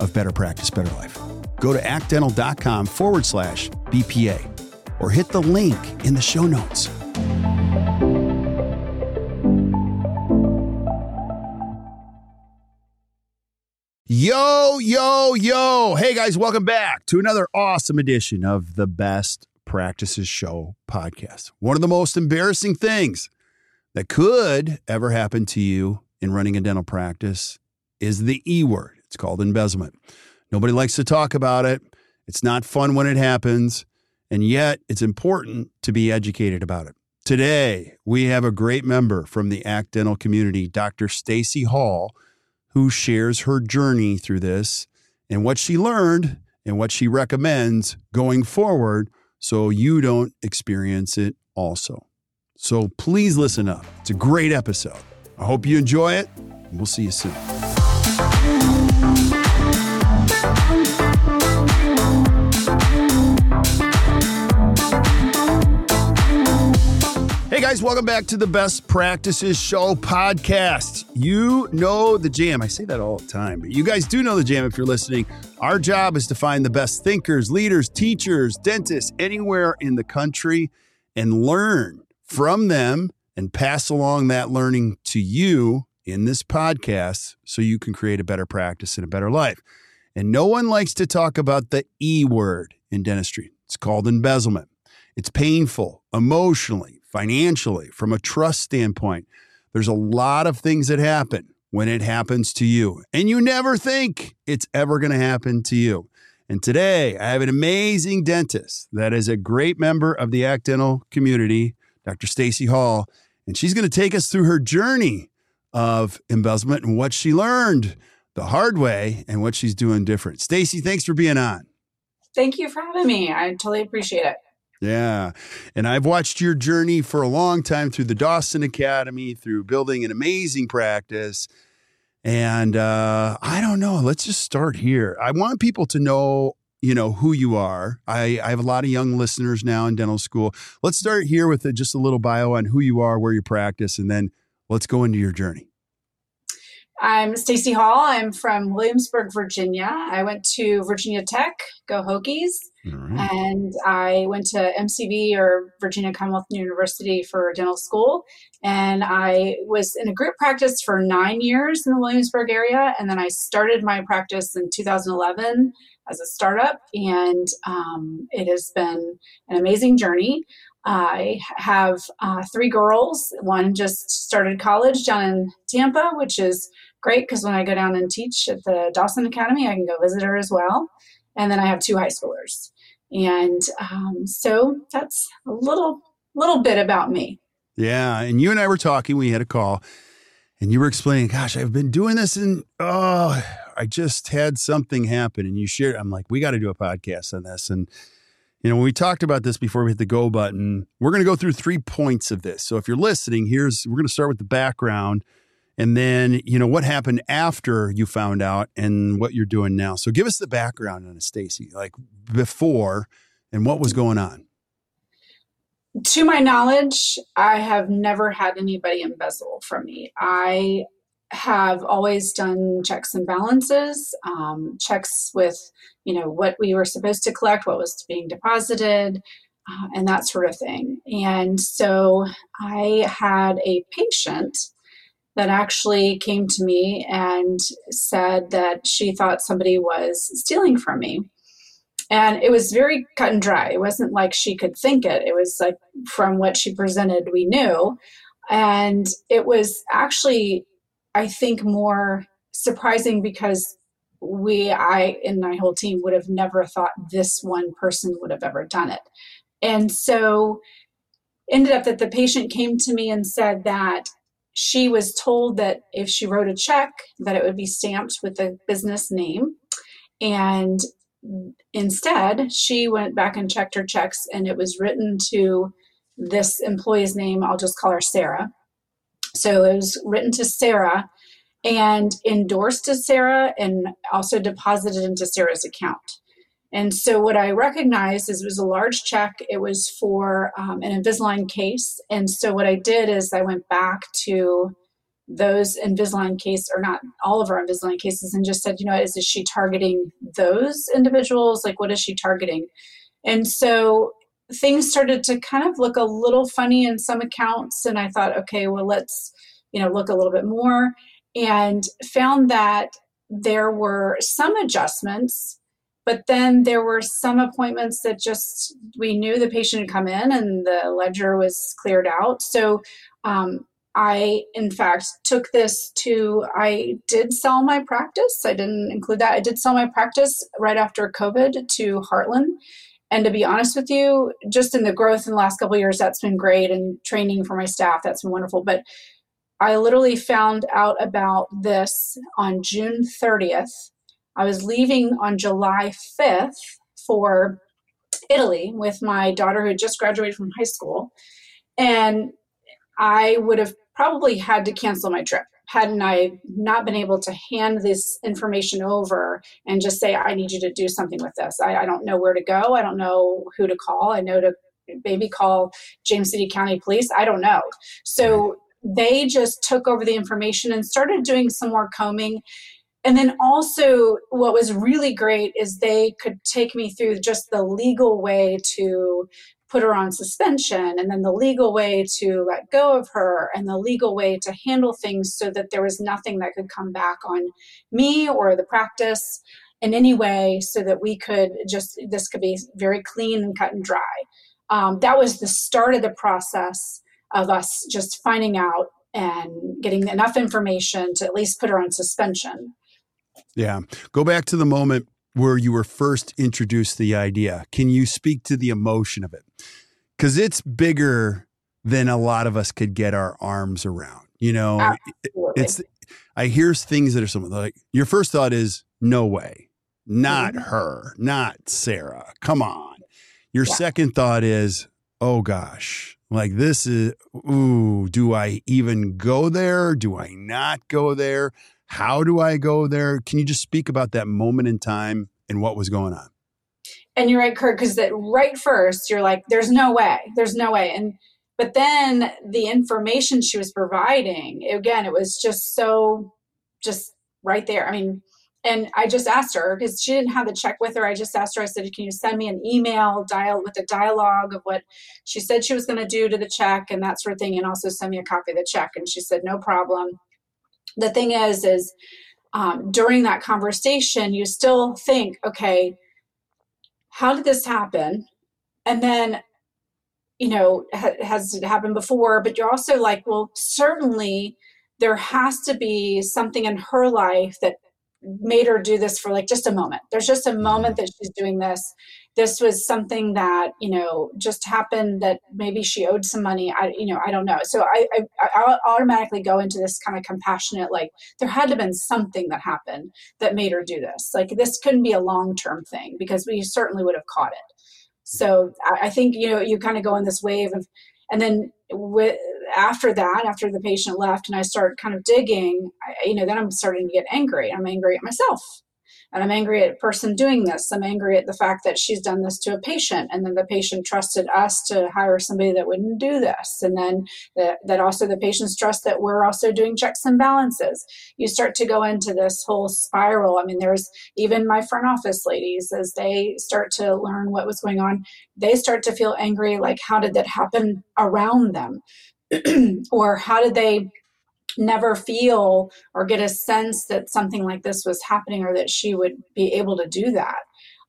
of Better Practice, Better Life. Go to actdental.com forward slash BPA or hit the link in the show notes. Yo, yo, yo. Hey guys, welcome back to another awesome edition of the Best Practices Show podcast. One of the most embarrassing things that could ever happen to you in running a dental practice is the E word. It's called embezzlement. Nobody likes to talk about it. It's not fun when it happens. And yet, it's important to be educated about it. Today, we have a great member from the ACT Dental community, Dr. Stacey Hall, who shares her journey through this and what she learned and what she recommends going forward so you don't experience it also. So please listen up. It's a great episode. I hope you enjoy it. We'll see you soon. Hey guys, welcome back to the Best Practices Show podcast. You know the jam. I say that all the time, but you guys do know the jam if you're listening. Our job is to find the best thinkers, leaders, teachers, dentists anywhere in the country and learn from them and pass along that learning to you in this podcast so you can create a better practice and a better life. And no one likes to talk about the E word in dentistry. It's called embezzlement. It's painful emotionally, financially, from a trust standpoint. There's a lot of things that happen when it happens to you, and you never think it's ever going to happen to you. And today, I have an amazing dentist that is a great member of the ACT Dental community, Dr. Stacey Hall, and she's going to take us through her journey of embezzlement and what she learned the hard way and what she's doing different. Stacey, thanks for being on. Thank you for having me. I totally appreciate it. Yeah. And I've watched your journey for a long time through the Dawson Academy, through building an amazing practice. And uh, I don't know. Let's just start here. I want people to know, you know, who you are. I, I have a lot of young listeners now in dental school. Let's start here with a, just a little bio on who you are, where you practice, and then let's go into your journey. I'm Stacey Hall. I'm from Williamsburg, Virginia. I went to Virginia Tech, go Hokies, right. and I went to MCV or Virginia Commonwealth University for dental school. And I was in a group practice for nine years in the Williamsburg area, and then I started my practice in 2011 as a startup, and um, it has been an amazing journey. I have uh, three girls. One just started college down in Tampa, which is great because when I go down and teach at the Dawson Academy, I can go visit her as well. And then I have two high schoolers. And um, so that's a little little bit about me. Yeah, and you and I were talking. We had a call, and you were explaining, "Gosh, I've been doing this, and oh, I just had something happen." And you shared, I'm like, "We got to do a podcast on this." And you know, when we talked about this before we hit the go button, we're going to go through three points of this. So if you're listening, here's we're going to start with the background and then you know what happened after you found out and what you're doing now? So give us the background on it stacey like before and what was going on. To my knowledge i have never had anybody embezzle from me. I have always done checks and balances um, checks with you know what we were supposed to collect what was being deposited uh, and that sort of thing. And so i had a patient that actually came to me and said that she thought somebody was stealing from me. And it was very cut and dry. It wasn't like she could think it. It was like from what she presented, we knew. And it was actually, I think, more surprising because we, I, and my whole team would have never thought this one person would have ever done it. And so ended up that the patient came to me and said that she was told that if she wrote a check that it would be stamped with the business name. And instead she went back and checked her checks and it was written to this employee's name. I'll just call her sarah. So it was written to sarah and endorsed to sarah and also deposited into sarah's account and so what I recognized is it was a large check. It was for um, an Invisalign case. And so what I did is I went back to those Invisalign case or not all of our Invisalign cases and just said, you know, is, is she targeting those individuals? Like, what is she targeting? And so things started to kind of look a little funny in some accounts. And I thought, okay, well, let's, you know, look a little bit more and found that there were some adjustments but then there were some appointments that just we knew the patient had come in and the ledger was cleared out. So um, I, in fact, took this to, I did sell my practice. I didn't include that. I did sell my practice right after COVID to Heartland. And to be honest with you, just in the growth in the last couple years, that's been great. And training for my staff, that's been wonderful. But I literally found out about this on June 30th I was leaving on July 5th for Italy with my daughter who had just graduated from high school. And I would have probably had to cancel my trip hadn't I not been able to hand this information over and just say, I need you to do something with this. I, I don't know where to go. I don't know who to call. I know to maybe call James City County Police. I don't know. So they just took over the information and started doing some more combing and then also what was really great is they could take me through just the legal way to put her on suspension and then the legal way to let go of her and the legal way to handle things so that there was nothing that could come back on me or the practice in any way so that we could just this could be very clean and cut and dry. Um, that was the start of the process of us just finding out and getting enough information to at least put her on suspension yeah. Go back to the moment where you were first introduced the idea. Can you speak to the emotion of it? Because it's bigger than a lot of us could get our arms around. You know, Absolutely. it's, I hear things that are something like your first thought is, no way, not mm-hmm. her, not Sarah. Come on. Your yeah. second thought is, oh gosh, like this is, ooh, do I even go there? Do I not go there? How do I go there? Can you just speak about that moment in time and what was going on? And you're right, Kirk, because that right first you're like, there's no way, there's no way. And but then the information she was providing, again, it was just so just right there. I mean, and I just asked her because she didn't have the check with her. I just asked her, I said, Can you send me an email dial with a dialogue of what she said she was going to do to the check and that sort of thing, and also send me a copy of the check? And she said, No problem the thing is is um, during that conversation you still think okay how did this happen? And then you know ha- has it happened before? But you're also like well certainly there has to be something in her life that made her do this for like just a moment. There's just a mm-hmm. moment that she's doing this. This was something that you know just happened that maybe she owed some money. I you know i don't know. So i i, I automatically go into this kind of compassionate like there had to have been something that happened that made her do this. Like this couldn't be a long term thing because we certainly would have caught it. So I, I think you know you kind of go in this wave of and then with after that after the patient left and i start kind of digging I, you know then i'm starting to get angry i'm angry at myself and I'm angry at a person doing this. I'm angry at the fact that she's done this to a patient, and then the patient trusted us to hire somebody that wouldn't do this. And then that, that also the patients trust that we're also doing checks and balances. You start to go into this whole spiral. I mean, there's even my front office ladies, as they start to learn what was going on, they start to feel angry like, how did that happen around them? or how did they never feel or get a sense that something like this was happening or that she would be able to do that.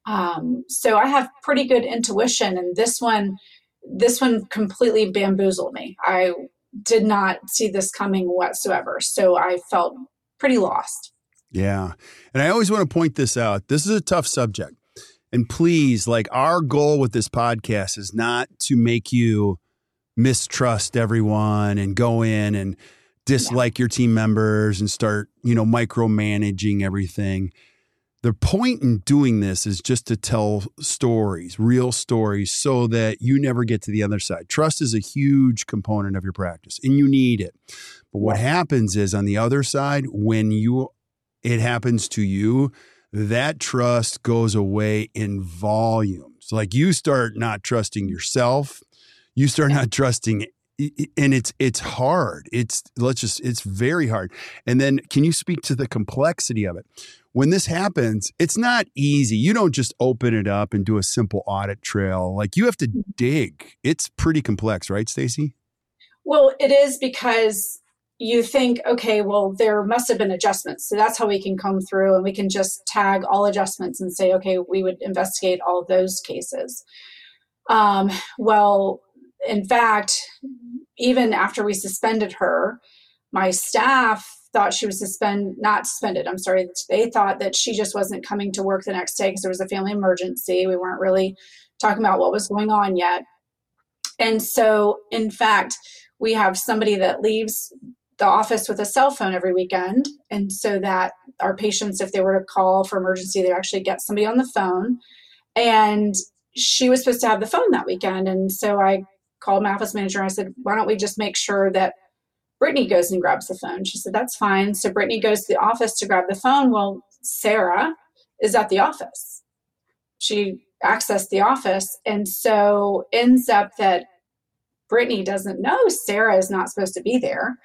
Um, so I have pretty good intuition, and this one, this one completely bamboozled me. I did not see this coming whatsoever, so I felt pretty lost. Yeah, and I always want to point this out. This is a tough subject, and please, like our goal with this podcast is not to make you mistrust everyone and go in and dislike yeah. your team members and start, you know, micromanaging everything. The point in doing this is just to tell stories, real stories, so that you never get to the other side. Trust is a huge component of your practice and you need it. But what happens is on the other side, when you it happens to you, that trust goes away in volumes. Like you start not trusting yourself, you start not trusting and it's it's hard. It's let's just it's very hard. And then can you speak to the complexity of it? When this happens it's not easy. You don't just open it up and do a simple audit trail. Like you have to mm-hmm. dig. It's pretty complex right stacey? Well it is because you think okay well there must have been adjustments. So that's how we can come through and we can just tag all adjustments and say okay we would investigate all those cases. Um, well in fact, even after we suspended her, my staff thought she was suspend not suspended. I'm sorry. They thought that she just wasn't coming to work the next day because there was a family emergency. We weren't really talking about what was going on yet. And so, in fact, we have somebody that leaves the office with a cell phone every weekend. And so that our patients, if they were to call for emergency, they actually get somebody on the phone. And she was supposed to have the phone that weekend. And so I called my office manager and I said, why don't we just make sure that Brittany goes and grabs the phone? She said, that's fine. So Brittany goes to the office to grab the phone. Well, Sarah is at the office. She accessed the office. And so ends up that Brittany doesn't know Sarah is not supposed to be there.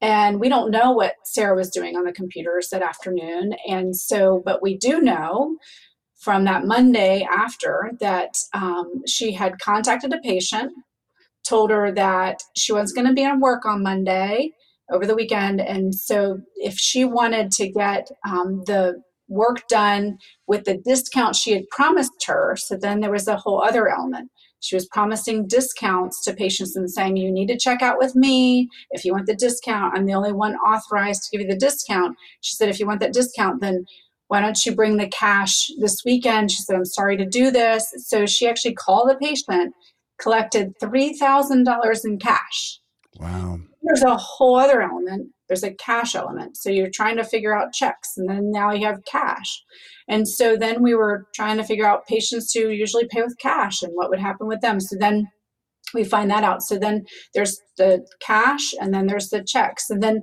And we don't know what Sarah was doing on the computers that afternoon. And so, but we do know from that Monday after that um, she had contacted a patient told her that she was going to be on work on Monday over the weekend. And so if she wanted to get um, the work done with the discount she had promised her, so then there was a whole other element. She was promising discounts to patients and saying, You need to check out with me. If you want the discount, I'm the only one authorized to give you the discount. She said, If you want that discount, then why don't you bring the cash this weekend? She said, I'm sorry to do this. So she actually called the patient collected $3,000 in cash. Wow. There's a whole other element. There's a cash element. So you're trying to figure out checks, and then now you have cash. And so then we were trying to figure out patients who usually pay with cash and what would happen with them. So then we find that out. So then there's the cash, and then there's the checks. And then,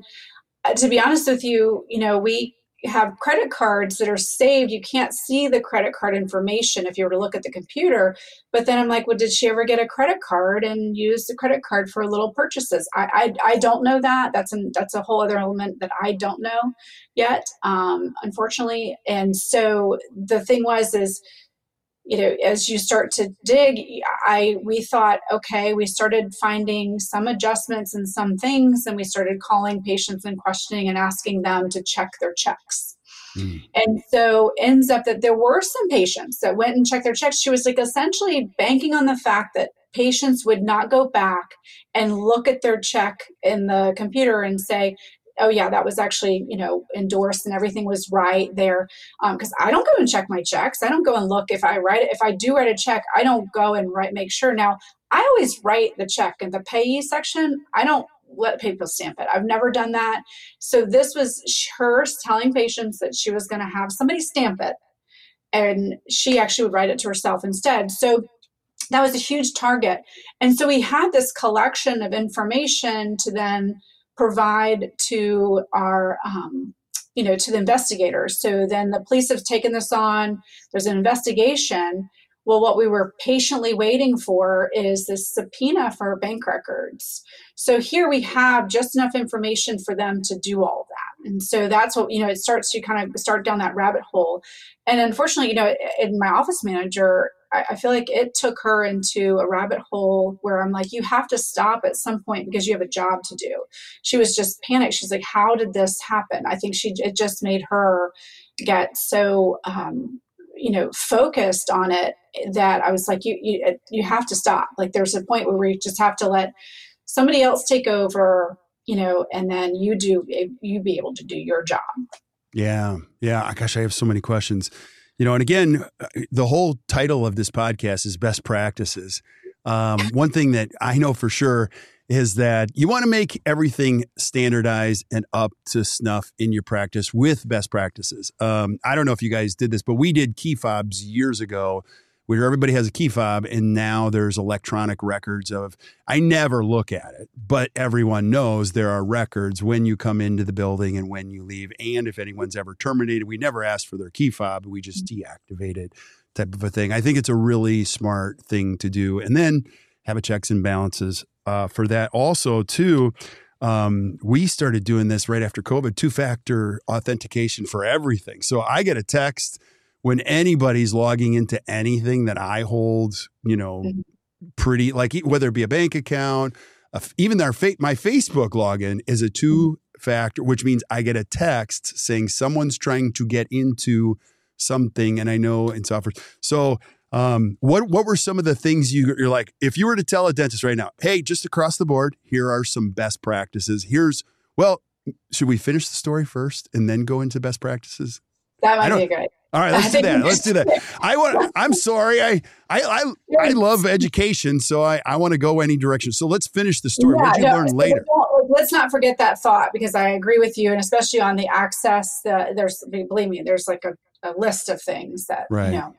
uh, to be honest with you, you know, we have credit cards that are saved, you can't see the credit card information if you were to look at the computer. But then I'm like, well, did she ever get a credit card and use the credit card for little purchases? I I, I don't know that. That's an that's a whole other element that I don't know yet, um, unfortunately. And so the thing was is you know as you start to dig i we thought okay we started finding some adjustments and some things and we started calling patients and questioning and asking them to check their checks mm. and so ends up that there were some patients that went and checked their checks she was like essentially banking on the fact that patients would not go back and look at their check in the computer and say oh yeah that was actually you know endorsed and everything was right there. Because um, i don't go and check my checks. I don't go and look if i write it. If i do write a check i don't go and write make sure. Now i always write the check in the payee section. I don't let people stamp it. I've never done that. So this was her telling patients that she was going to have somebody stamp it and she actually would write it to herself instead. So that was a huge target. And so we had this collection of information to then provide to our um, you know to the investigators. So then the police have taken this on. There's an investigation. Well what we were patiently waiting for is this subpoena for bank records. So here we have just enough information for them to do all that. And so that's what you know it starts to kind of start down that rabbit hole. And unfortunately you know in my office manager I, I feel like it took her into a rabbit hole where I'm like, you have to stop at some point because you have a job to do. She was just panicked. She's like, how did this happen? I think she it just made her get so um, you know focused on it that I was like, you you you have to stop. Like there's a point where we just have to let somebody else take over, you know, and then you do you be able to do your job. Yeah, yeah. Gosh, I have so many questions. You know, and again, the whole title of this podcast is best practices. Um, one thing that I know for sure is that you want to make everything standardized and up to snuff in your practice with best practices. Um, I don't know if you guys did this, but we did key fobs years ago where everybody has a key fob and now there's electronic records of I never look at it, but everyone knows there are records when you come into the building and when you leave and if anyone's ever terminated, we never ask for their key fob, we just deactivate it type of a thing. I think it's a really smart thing to do. And then have a checks and balances uh, for that. Also, too, um, we started doing this right after COVID, two factor authentication for everything. So I get a text when anybody's logging into anything that I hold, you know, mm-hmm. pretty like whether it be a bank account, even our fa- my Facebook login is a two factor, which means I get a text saying someone's trying to get into something, and I know in software. So um, what what were some of the things you you're like if you were to tell a dentist right now, hey, just across the board, here are some best practices. Here's well, should we finish the story first and then go into best practices? That might be a good. All right, let's do that. Let's do that. I want. I'm sorry. I I I, I love education, so I, I want to go any direction. So let's finish the story. Yeah, what did you no, learn later? Let's not forget that thought because I agree with you, and especially on the access. The, there's believe me, there's like a, a list of things that right. you know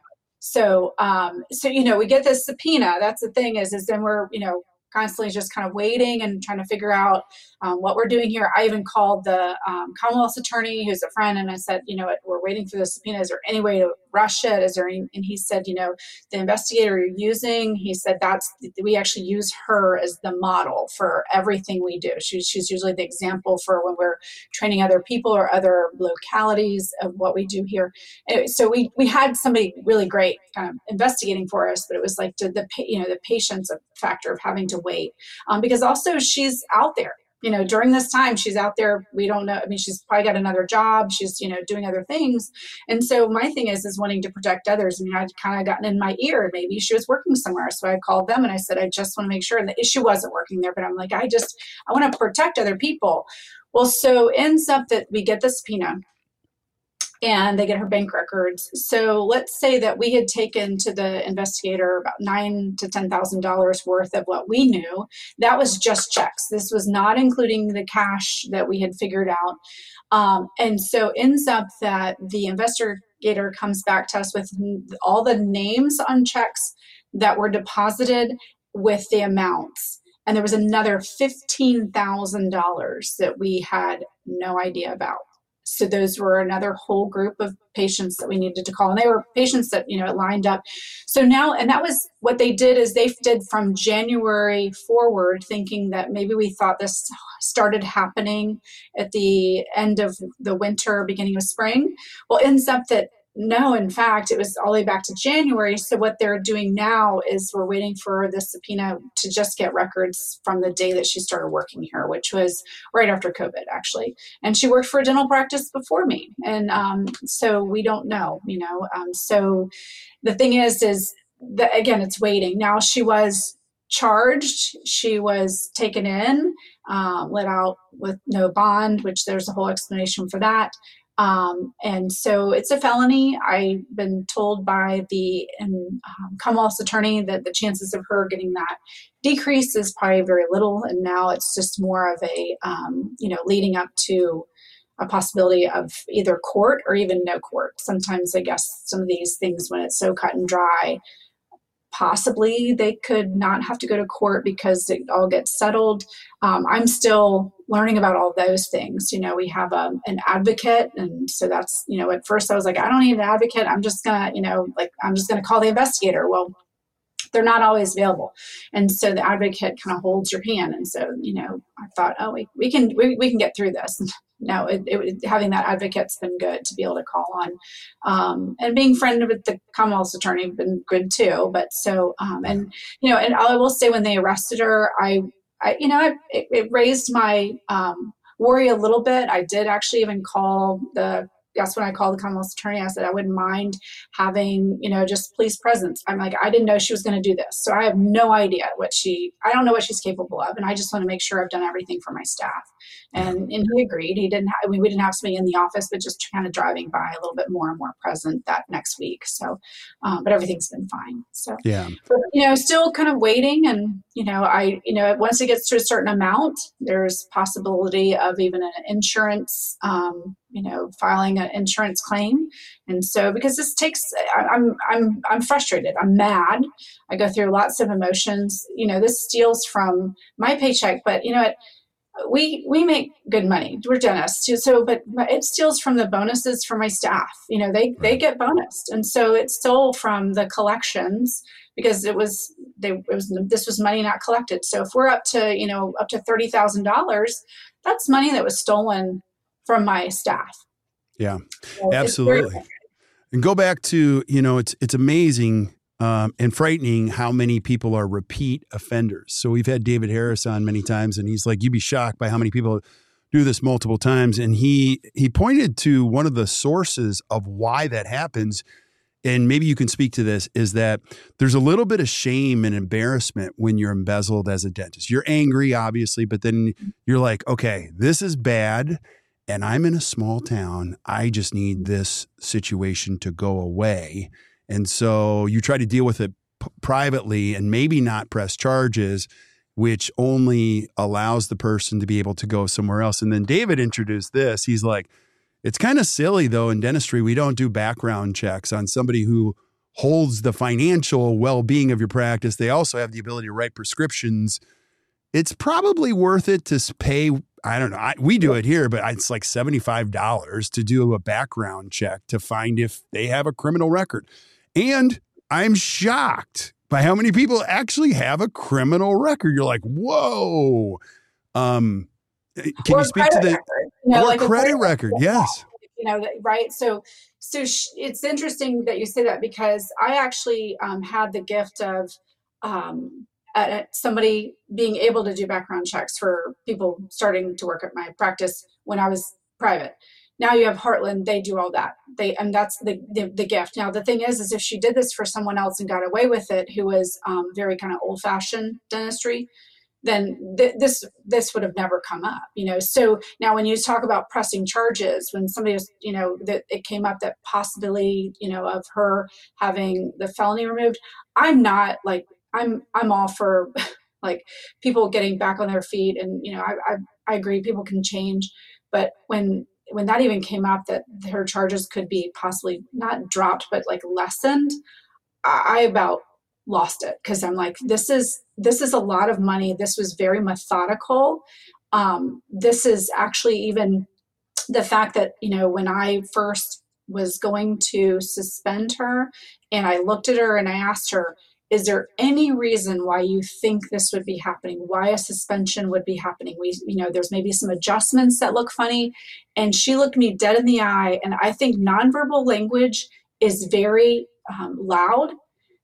so, um, so you know, we get this subpoena. That's the thing is, is then we're you know constantly just kind of waiting and trying to figure out um, what we're doing here. I even called the um, Commonwealth's attorney, who's a friend, and I said, you know, we're waiting for the subpoena. Is there any way to rush it? Is there? Any, and he said, you know, the investigator you're using, he said that's we actually use her as the model for everything we do. She's she's usually the example for when we're training other people or other localities of what we do here. So we we had somebody really great of investigating for us, but it was like the you know the patience factor of having to wait um, because also she's out there you know during this time she's out there we don't know i mean she's probably got another job she's you know doing other things. And so my thing is is wanting to protect others. I mean, i'd kind of gotten in my ear maybe she was working somewhere. So i called them and i said i just want to make sure and the issue wasn't working there but i'm like i just i want to protect other people. Well so ends up that we get the subpoena and they get her bank records. So let's say that we had taken to the investigator about nine to ten thousand dollars worth of what we knew. That was just checks. This was not including the cash that we had figured out. Um, and so ends up that the investigator comes back to us with all the names on checks that were deposited with the amounts. And there was another $15,000 that we had no idea about so those were another whole group of patients that we needed to call and they were patients that you know lined up. So now and that was what they did is they did from january forward thinking that maybe we thought this started happening at the end of the winter beginning of spring. Well ends up that no, in fact, it was all the way back to January. So what they're doing now is we're waiting for the subpoena to just get records from the day that she started working here, which was right after COVID, actually. And she worked for a dental practice before me, and um, so we don't know, you know. Um, so the thing is, is that again, it's waiting. Now she was charged. She was taken in, uh, let out with no bond, which there's a whole explanation for that. Um, and so it's a felony. I've been told by the um, Commonwealth's attorney that the chances of her getting that decrease is probably very little. And now it's just more of a, um, you know, leading up to a possibility of either court or even no court. Sometimes I guess some of these things, when it's so cut and dry, possibly they could not have to go to court because it all gets settled. Um, I'm still learning about all those things. You know, we have a, um, an advocate, and so that's you know, at first I was like, I don't need an advocate. I'm just gonna, you know, like I'm just gonna call the investigator. Well, they're not always available. And so the advocate kind of holds your hand. And so you know i thought oh we, we can we, we can get through this. No it, it, having that advocate's been good to be able to call on. Um, and being friend with the commonwealth's attorney been good too. But so um, and you know and i will say when they arrested her i I, you know, it, it raised my um, worry a little bit. I did actually even call the that's when I called the Commonwealth attorney. I said I wouldn't mind having, you know, just police presence. I'm like, I didn't know she was going to do this, so I have no idea what she. I don't know what she's capable of, and I just want to make sure I've done everything for my staff. And and he agreed. He didn't. I mean, we didn't have somebody in the office, but just kind of driving by a little bit more and more present that next week. So, um, but everything's been fine. So yeah, but, you know, still kind of waiting, and you know, I you know, once it gets to a certain amount, there's possibility of even an insurance. Um, you know filing an insurance claim and so because this takes i'm i'm i'm frustrated i'm mad i go through lots of emotions you know this steals from my paycheck but you know it we we make good money. We're dentists so but it steals from the bonuses for my staff. You know they they get bonused. And so it stole from the collections because it was they it was this was money not collected. So if we're up to you know up to $30000 that's money that was stolen from my staff. Yeah, so absolutely. And go back to you know it's it's amazing um, and frightening how many people are repeat offenders. So we've had David Harris on many times, and he's like, you'd be shocked by how many people do this multiple times. And he he pointed to one of the sources of why that happens. And maybe you can speak to this is that there's a little bit of shame and embarrassment when you're embezzled as a dentist. You're angry, obviously, but then you're like, okay, this is bad and I'm in a small town. I just need this situation to go away. And so you try to deal with it p- privately and maybe not press charges, which only allows the person to be able to go somewhere else. And then David introduced this. He's like, it's kind of silly though in dentistry, we don't do background checks on somebody who holds the financial well being of your practice. They also have the ability to write prescriptions. It's probably worth it to pay I don't know. I, we do it here, but it's like $75 to do a background check to find if they have a criminal record. And I'm shocked by how many people actually have a criminal record. You're like, whoa. Um, eh, can or you speak to the record, you know, or like credit, credit record? record? Yes. You know, right. So, so sh- it's interesting that you say that because I actually um, had the gift of um, at somebody being able to do background checks for people starting to work at my practice when I was private. Now you have Heartland; they do all that. They and that's the, the, the gift. Now the thing is, is if she did this for someone else and got away with it, who was um, very kind of old fashioned dentistry, then th- this this would have never come up you know so now when you talk about pressing charges when somebody was you know that it came up that possibility you know of her having the felony removed i'm not like I'm I'm all for like people getting back on their feet, and you know I, I I agree people can change, but when when that even came up that her charges could be possibly not dropped but like lessened, I, about lost it because I'm like this is this is a lot of money. This was very methodical. Um, this is actually even the fact that you know when I first was going to suspend her and I looked at her and I asked her is there any reason why you think this would be happening? Why a suspension would be happening? We you know there's maybe some adjustments that look funny. And she looked me dead in the eye. And i think nonverbal language is very um, loud.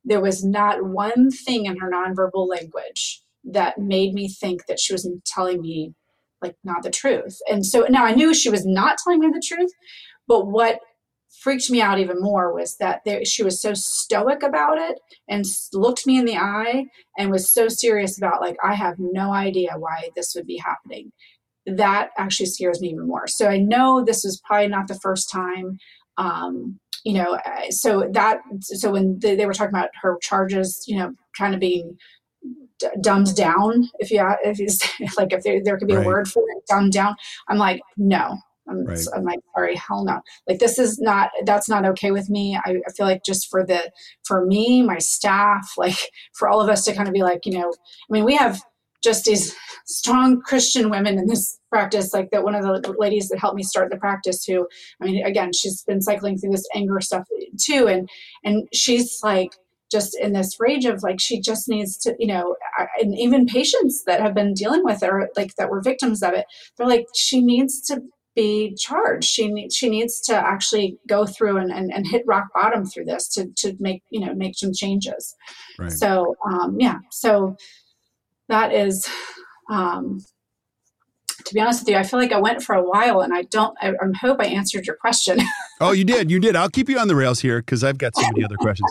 There was not one thing in her nonverbal language that made me think that she was telling me like not the truth. And so now i knew she was not telling me the truth but what freaked me out even more was that there, she was so stoic about it and looked me in the eye and was so serious about like i have no idea why this would be happening. That actually scares me even more. So i know this was probably not the first time um, you know so that so when they, they were talking about her charges you know kind of being d- dumbed down if you if you like if there, there could be right. a word for it dumbed down i'm like no I'm, right. I'm, like, sorry, hell no. Like this is not, that's not okay with me. I, I, feel like just for the, for me, my staff, like for all of us to kind of be like, you know, I mean, we have just these strong Christian women in this practice, like that one of the ladies that helped me start the practice who, I mean, again, she's been cycling through this anger stuff eh, too. And, and she's like, just in this rage of like she just needs to you know and even patients that have been dealing with it or like that were victims of it they're like she needs to be charged she needs she needs to actually go through and, and, and hit rock bottom through this to to make you know make some changes right. so um yeah so that is um to be honest with you, I feel like I went for a while and I don't, I, I hope I answered your question. oh, you did. You did. I'll keep you on the rails here because I've got so many other questions.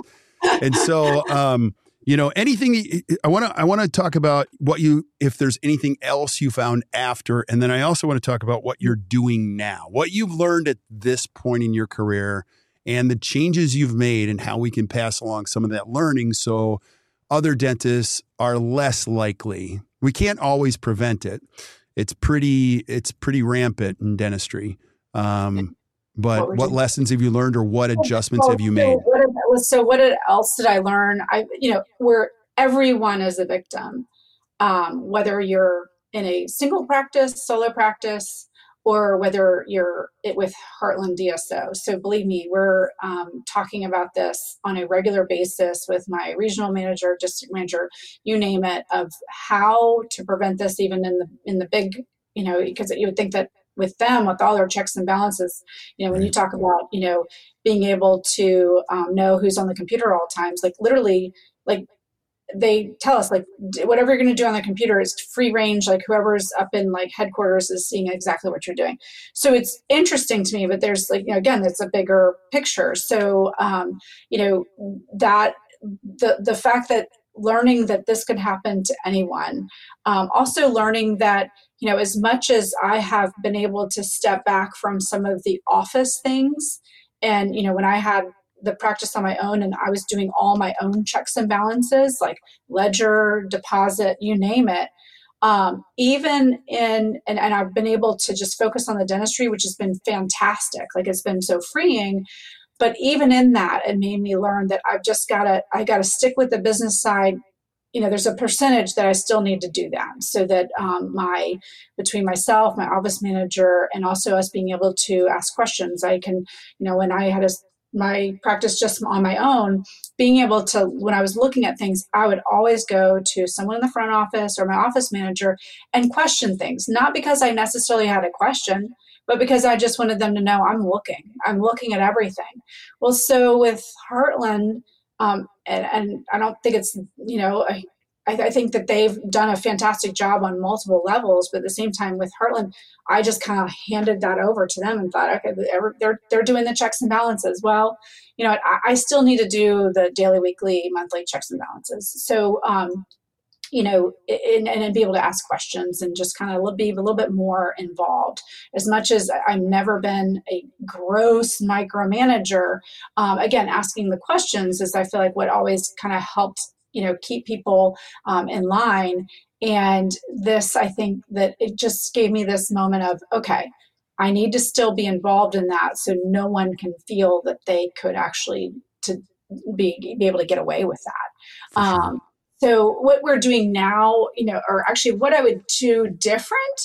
And so, um, you know, anything I want to, I want to talk about what you, if there's anything else you found after. And then I also want to talk about what you're doing now, what you've learned at this point in your career and the changes you've made and how we can pass along some of that learning. So, other dentists are less likely. We can't always prevent it, it's pretty it's pretty rampant in dentistry. Um, but what, what lessons have you learned, or what adjustments have you made? So what, so what else did I learn? I you know where everyone is a victim, um, whether you're in a single practice, solo practice, or whether you're it with Heartland DSO. So believe me, we're um, talking about this on a regular basis with my regional manager, district manager, you name it, of how to prevent this even in the in the big, you know, because you would think that with them, with all their checks and balances, you know, when you talk about, you know, being able to um, know who's on the computer all times, like literally, like they tell us like whatever you're going to do on the computer is free range like whoever's up in like headquarters is seeing exactly what you're doing. So it's interesting to me but there's like you know again it's a bigger picture. So um you know that the the fact that learning that this could happen to anyone um, also learning that you know as much as i have been able to step back from some of the office things and you know when i had the practice on my own and I was doing all my own checks and balances, like ledger, deposit, you name it. Um, even in, and, and I've been able to just focus on the dentistry, which has been fantastic. Like it's been so freeing. But even in that, it made me learn that I've just got to, I got to stick with the business side you know there's a percentage that i still need to do that so that um, my between myself my office manager and also us being able to ask questions i can you know when i had a my practice just on my own, being able to, when I was looking at things, I would always go to someone in the front office or my office manager and question things, not because I necessarily had a question, but because I just wanted them to know I'm looking. I'm looking at everything. Well, so with Heartland, um, and, and I don't think it's, you know, I, I think that they've done a fantastic job on multiple levels. But at the same time, with Heartland, I just kind of handed that over to them and thought, okay, they're they're doing the checks and balances. Well, you know, I, I still need to do the daily, weekly, monthly checks and balances. So, um, you know, and, and be able to ask questions and just kind of be a little bit more involved. As much as I've never been a gross micromanager, um, again, asking the questions is I feel like what always kind of helps, you know keep people um, in line. And this i think that it just gave me this moment of okay i need to still be involved in that so no one can feel that they could actually to be, be able to get away with that. Um, so what we're doing now you know or actually what i would do different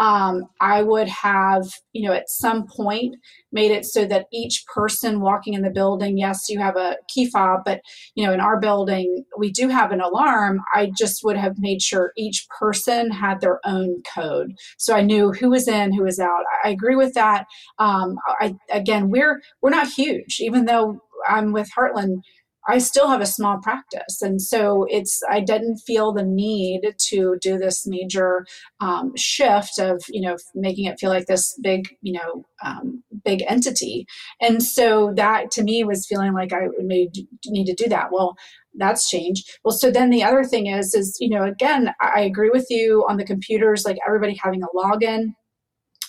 um, I would have, you know, at some point made it so that each person walking in the building, yes, you have a key fob, but, you know, in our building, we do have an alarm. I just would have made sure each person had their own code. So I knew who was in, who was out. I agree with that. Um, I, again, we're, we're not huge, even though I'm with Heartland I still have a small practice. And so it's, I didn't feel the need to do this major um, shift of, you know, making it feel like this big, you know, um, big entity. And so that to me was feeling like I may need to do that. Well, that's changed. Well, so then the other thing is, is, you know, again, I agree with you on the computers, like everybody having a login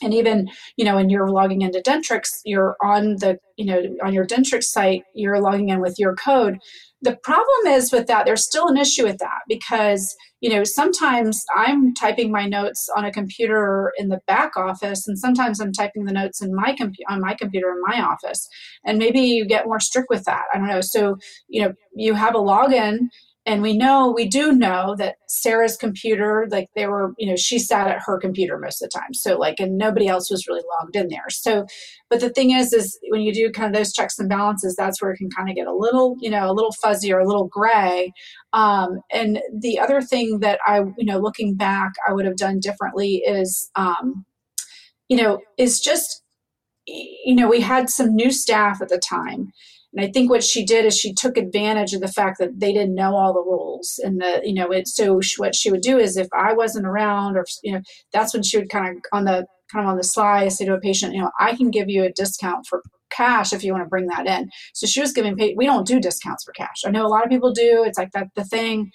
and even you know when you're logging into dentrix you're on the you know on your dentrix site you're logging in with your code. The problem is with that there's still an issue with that because you know sometimes i'm typing my notes on a computer in the back office and sometimes i'm typing the notes in my computer on my computer in my office. And maybe you get more strict with that. I don't know. So you know you have a login and we know we do know that sarah's computer like they were you know she sat at her computer most of the time. So like and nobody else was really logged in there. So but the thing is is when you do kind of those checks and balances that's where it can kind of get a little you know a little fuzzy or a little gray. Um, and the other thing that i you know looking back i would have done differently is um, you know is just you know we had some new staff at the time and I think what she did is she took advantage of the fact that they didn't know all the rules and the, you know, it, so what she would do is if I wasn't around or, you know, that's when she would kind of on the, kind of on the sly say to a patient, you know, I can give you a discount for cash if you want to bring that in. So she was giving, pay- we don't do discounts for cash. I know a lot of people do. It's like that, the thing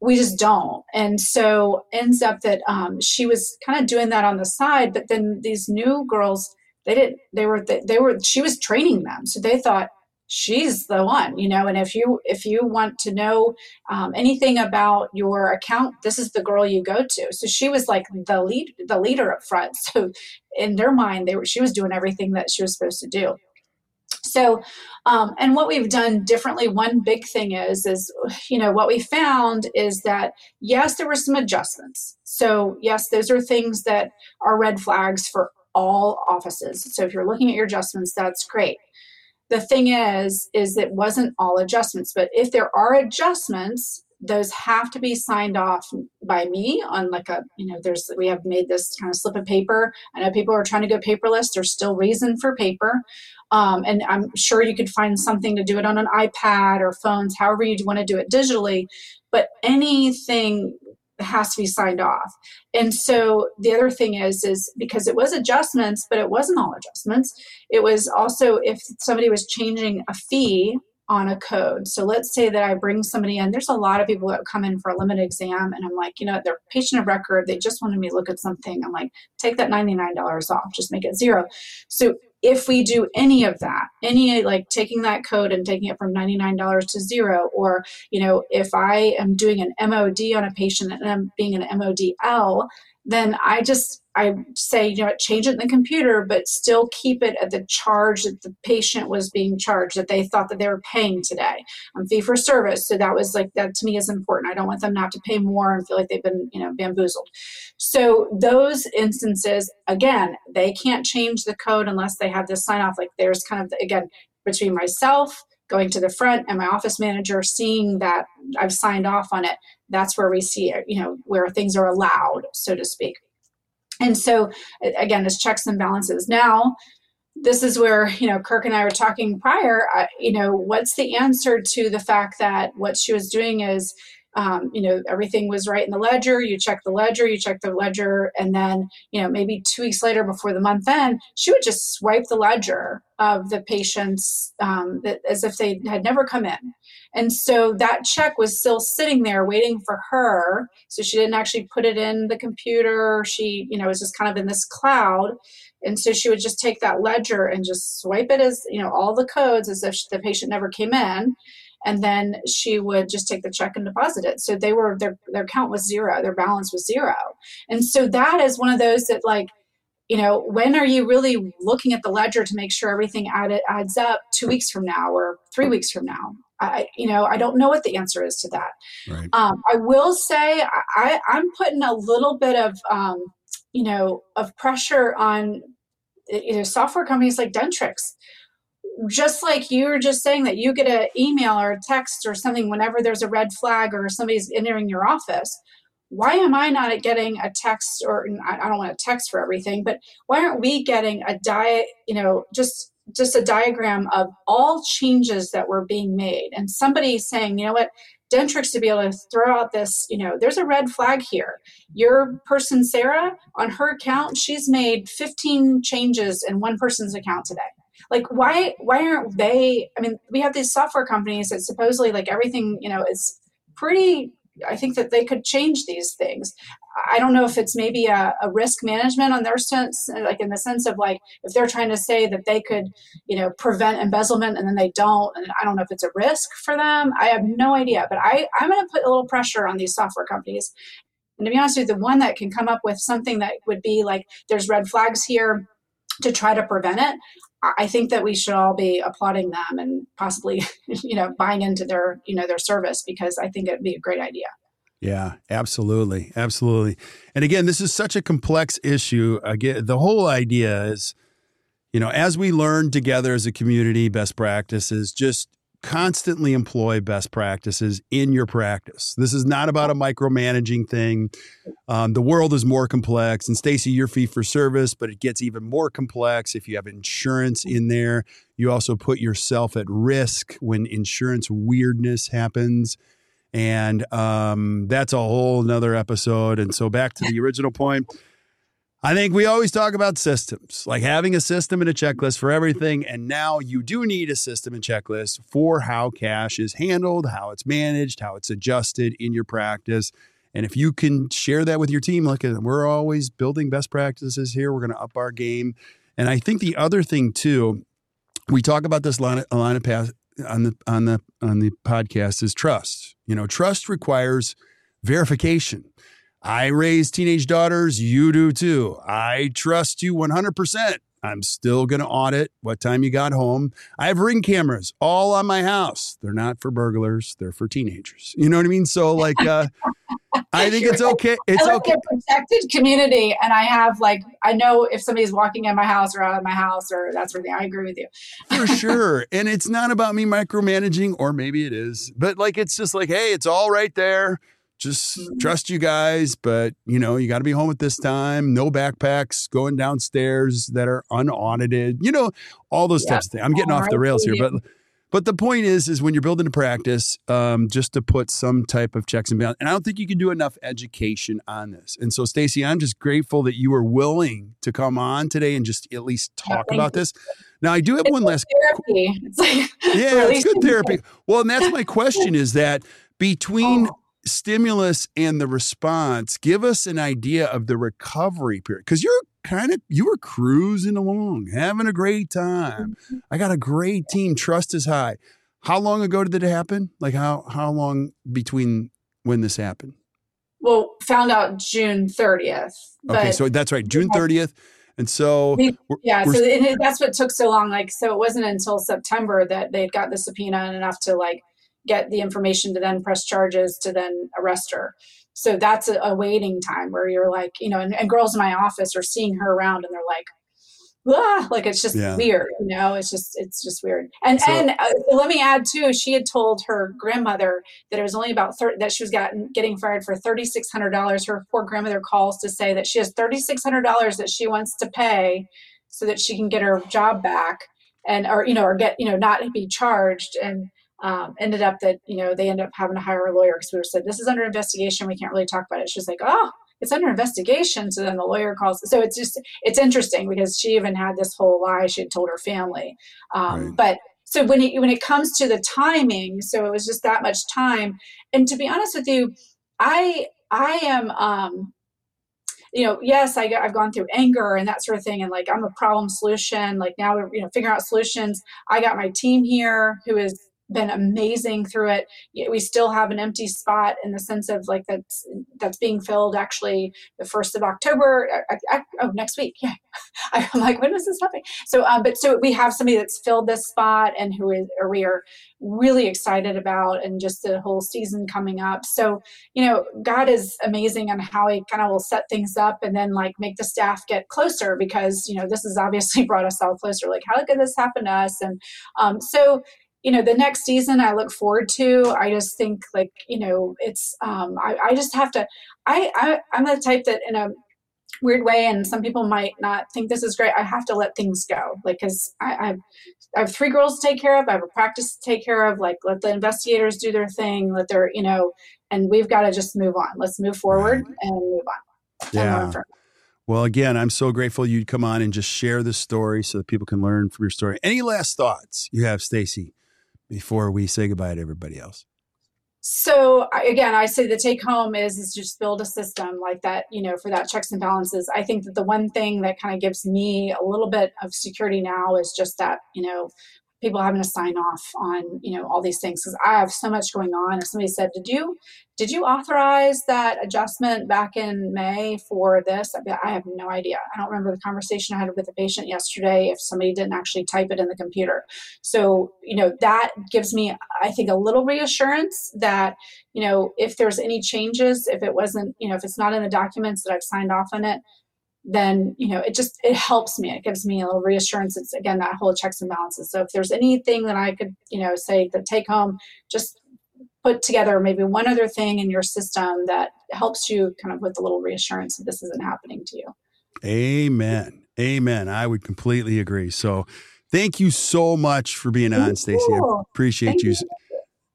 we just don't. And so ends up that um, she was kind of doing that on the side, but then these new girls, they didn't, they were, they, they were, she was training them. So they thought, she's the one you know and if you if you want to know um, anything about your account this is the girl you go to. So she was like the lead the leader up front. So in their mind they were she was doing everything that she was supposed to do. So um, and what we've done differently one big thing is is you know what we found is that yes there were some adjustments. So yes those are things that are red flags for all offices. So if you're looking at your adjustments that's great the thing is is it wasn't all adjustments but if there are adjustments those have to be signed off by me on like a you know there's we have made this kind of slip of paper. I know people are trying to go paperless. There's still reason for paper. Um, and i'm sure you could find something to do it on an ipad or phones however you want to do it digitally. But anything has to be signed off. And so the other thing is is because it was adjustments, but it wasn't all adjustments. It was also if somebody was changing a fee on a code. So let's say that I bring somebody in. There's a lot of people that come in for a limited exam, and I'm like, you know, they're patient of record. They just wanted me to look at something. I'm like, take that $99 off, just make it zero. So if we do any of that, any like taking that code and taking it from $99 to zero, or, you know, if I am doing an MOD on a patient and I'm being an MODL, then I just I say, you know, change it in the computer, but still keep it at the charge that the patient was being charged, that they thought that they were paying today. I'm fee for service. So that was like, that to me is important. I don't want them not to pay more and feel like they've been, you know, bamboozled. So those instances, again, they can't change the code unless they have this sign off. Like there's kind of, again, between myself, going to the front and my office manager seeing that I've signed off on it, that's where we see, it, you know, where things are allowed, so to speak. And so, again, it's checks and balances. Now, this is where you know Kirk and I were talking prior. you know, what's the answer to the fact that what she was doing is, um, you know, everything was right in the ledger. You check the ledger, you check the ledger, and then you know maybe two weeks later, before the month end, she would just swipe the ledger of the patients um, that, as if they had never come in. And so that check was still sitting there waiting for her. So she didn't actually put it in the computer. She, you know, was just kind of in this cloud. And so she would just take that ledger and just swipe it as, you know, all the codes as if the patient never came in. And then she would just take the check and deposit it. So they were, their, their count was zero, their balance was zero. And so that is one of those that, like, you know when are you really looking at the ledger to make sure everything added, adds up two weeks from now or three weeks from now i you know i don't know what the answer is to that right. um, i will say I, i'm putting a little bit of um, you know of pressure on you know software companies like dentrix just like you were just saying that you get an email or a text or something whenever there's a red flag or somebody's entering your office why am I not getting a text or I don't want a text for everything, but why aren't we getting a diet, you know, just just a diagram of all changes that were being made and somebody saying, you know what, Dentrix to be able to throw out this, you know, there's a red flag here. Your person, Sarah, on her account, she's made 15 changes in one person's account today. Like, why, why aren't they? I mean, we have these software companies that supposedly, like, everything, you know, is pretty I think that they could change these things. I don't know if it's maybe a, a, risk management on their sense, like in the sense of like if they're trying to say that they could, you know, prevent embezzlement and then they don't, and I don't know if it's a risk for them. I have no idea, but I I'm going to put a little pressure on these software companies. And to be honest with you, the one that can come up with something that would be like there's red flags here to try to prevent it, I think that we should all be applauding them and possibly, you know, buying into their, you know, their service because I think it'd be a great idea. Yeah, absolutely. Absolutely. And again, this is such a complex issue. Again, the whole idea is, you know, as we learn together as a community best practices, just constantly employ best practices in your practice. This is not about a micromanaging thing. Um, the world is more complex. And Stacey, your fee for service, but it gets even more complex if you have insurance in there. You also put yourself at risk when insurance weirdness happens. And um, that's a whole nother episode. And so back to the original point. I think we always talk about systems, like having a system and a checklist for everything. And now you do need a system and checklist for how cash is handled, how it's managed, how it's adjusted in your practice. And if you can share that with your team, look, uh, we're always building best practices here. We're going to up our game. And I think the other thing too, we talk about this line, line of path on the on the on the podcast is trust. You know, trust requires verification. I raise teenage daughters. You do too. I trust you 100%. I'm still going to audit what time you got home. I have ring cameras all on my house. They're not for burglars, they're for teenagers. You know what I mean? So, like, uh, I think it's okay. It's I okay. protected community. And I have, like, I know if somebody's walking in my house or out of my house or that sort of thing. I agree with you. for sure. And it's not about me micromanaging, or maybe it is, but like, it's just like, hey, it's all right there just mm-hmm. trust you guys, but you know, you got to be home at this time. No backpacks going downstairs that are unaudited. You know, all those types of things. I'm getting all off right the rails here, but but the point is, is when you're building a practice, um, just to put some type of checks and balances. And I don't think you can do enough education on this. And so, Stacey, I'm just grateful that you were willing to come on today and just at least talk yeah, about you. this. Now, I do have it's one last. Therapy. It's like yeah, it's good therapy. Well, and that's my question: is that between oh stimulus and the response, give us an idea of the recovery period. Because you're kind of you were cruising along, having a great time. Mm-hmm. I got a great team. Trust is high. How long ago did it happen? Like how how long between when this happened? Well, found out June 30th. Okay, so that's right, June 30th. And so, we, yeah, so that's what took so long. Like, so it wasn't until September that they got the subpoena and enough to like get the information to then press charges to then arrest her. So that's a, a waiting time where you're like, you know, and, and, girls in my office are seeing her around and they're like, ah, like it's just yeah. weird, you know, it's just, it's just weird. And, so, and uh, let me add too, she had told her grandmother that it was only about 30, that she was gotten, getting fired for $3,600. Her poor grandmother calls to say that she has $3,600 that she wants to pay so that she can get her job back and, or, you know, or get, you know, not be charged. And, um, ended up that you know they ended up having to hire a lawyer because we were said this is under investigation we can't really talk about it she's like oh it's under investigation so then the lawyer calls so it's just it's interesting because she even had this whole lie she had told her family um, right. but so when it when it comes to the timing so it was just that much time and to be honest with you i i am um you know, yes, I, have gone through anger and that sort of thing, and like I'm a problem solution. Like now we're you know figuring out solutions. I got my team here who is been amazing through it. We still have an empty spot in the sense of like that's that's being filled actually the first of October. I, uh, I, uh, uh, oh, next week, yeah. I'm like, when is this happening? So, um, but so we have somebody that's filled this spot and who is or we are really excited about, and just the whole season coming up. So, you know, God is amazing on how He kind of will set things up and then like make the staff get closer because you know this has obviously brought us all closer. Like, how could this happen to us? And um, so you know the next season i look forward to i just think like you know it's um i, I just have to I, I i'm the type that in a weird way and some people might not think this is great i have to let things go. Like because I, I, I have three girls to take care of i have a practice to take care of like let the investigators do their thing let their you know and we've got to just move on. Let's move forward and move on. Yeah. well, again, I'm so grateful you'd come on and just share this story so that people can learn from your story. Any last thoughts you have, Stacey? Before we say goodbye to everybody else? So again, I say the take home is is just build a system like that, you know, for that checks and balances. I think that the one thing that kind of gives me a little bit of security now is just that, you know, people having to sign off on you know all these things because i have so much going on if somebody said did you did you authorize that adjustment back in may for this? I have no idea. I don't remember the conversation i had with the patient yesterday if somebody didn't actually type it in the computer. So you know that gives me i think a little reassurance that you know if there's any changes if it wasn't you know if it's not in the documents that i've signed off on it then you know it just it helps me. It gives me a little reassurance. It's again that whole checks and balances. So if there's anything that i could you know say the take home just put together maybe one other thing in your system that helps you kind of with a little reassurance that this isn't happening to you. Amen. Amen. I would completely agree. So thank you so much for being on stacey. I appreciate you. you.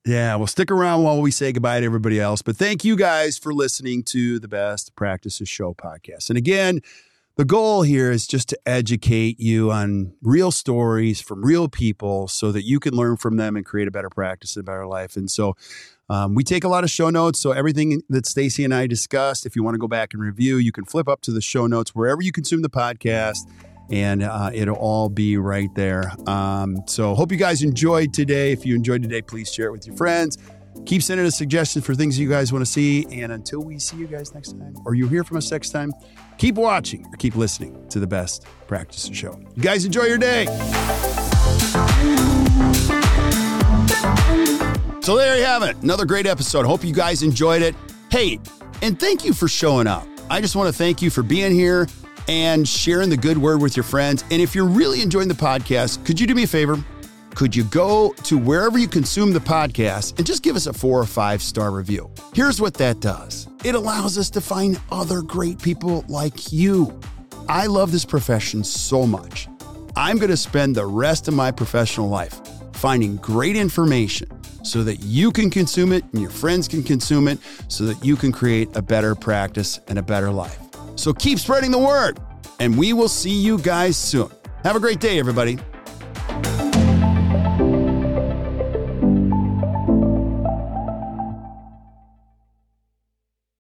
Yeah, well, stick around while we say goodbye to everybody else. But thank you guys for listening to the Best Practices Show podcast. And again, the goal here is just to educate you on real stories from real people so that you can learn from them and create a better practice and a better life. And so um, we take a lot of show notes. So everything that Stacey and I discussed, if you want to go back and review, you can flip up to the show notes wherever you consume the podcast and uh, it'll all be right there. Um, so, hope you guys enjoyed today. If you enjoyed today, please share it with your friends. Keep sending us suggestions for things you guys want to see. And until we see you guys next time, or you hear from us next time, keep watching or keep listening to the best practice show. You guys enjoy your day. So, there you have it. Another great episode. Hope you guys enjoyed it. Hey, and thank you for showing up. I just want to thank you for being here and sharing the good word with your friends. And if you're really enjoying the podcast, could you do me a favor? Could you go to wherever you consume the podcast and just give us a four or five star review? Here's what that does it allows us to find other great people like you. I love this profession so much. I'm going to spend the rest of my professional life finding great information so that you can consume it and your friends can consume it so that you can create a better practice and a better life. So keep spreading the word, and we will see you guys soon. Have a great day, everybody.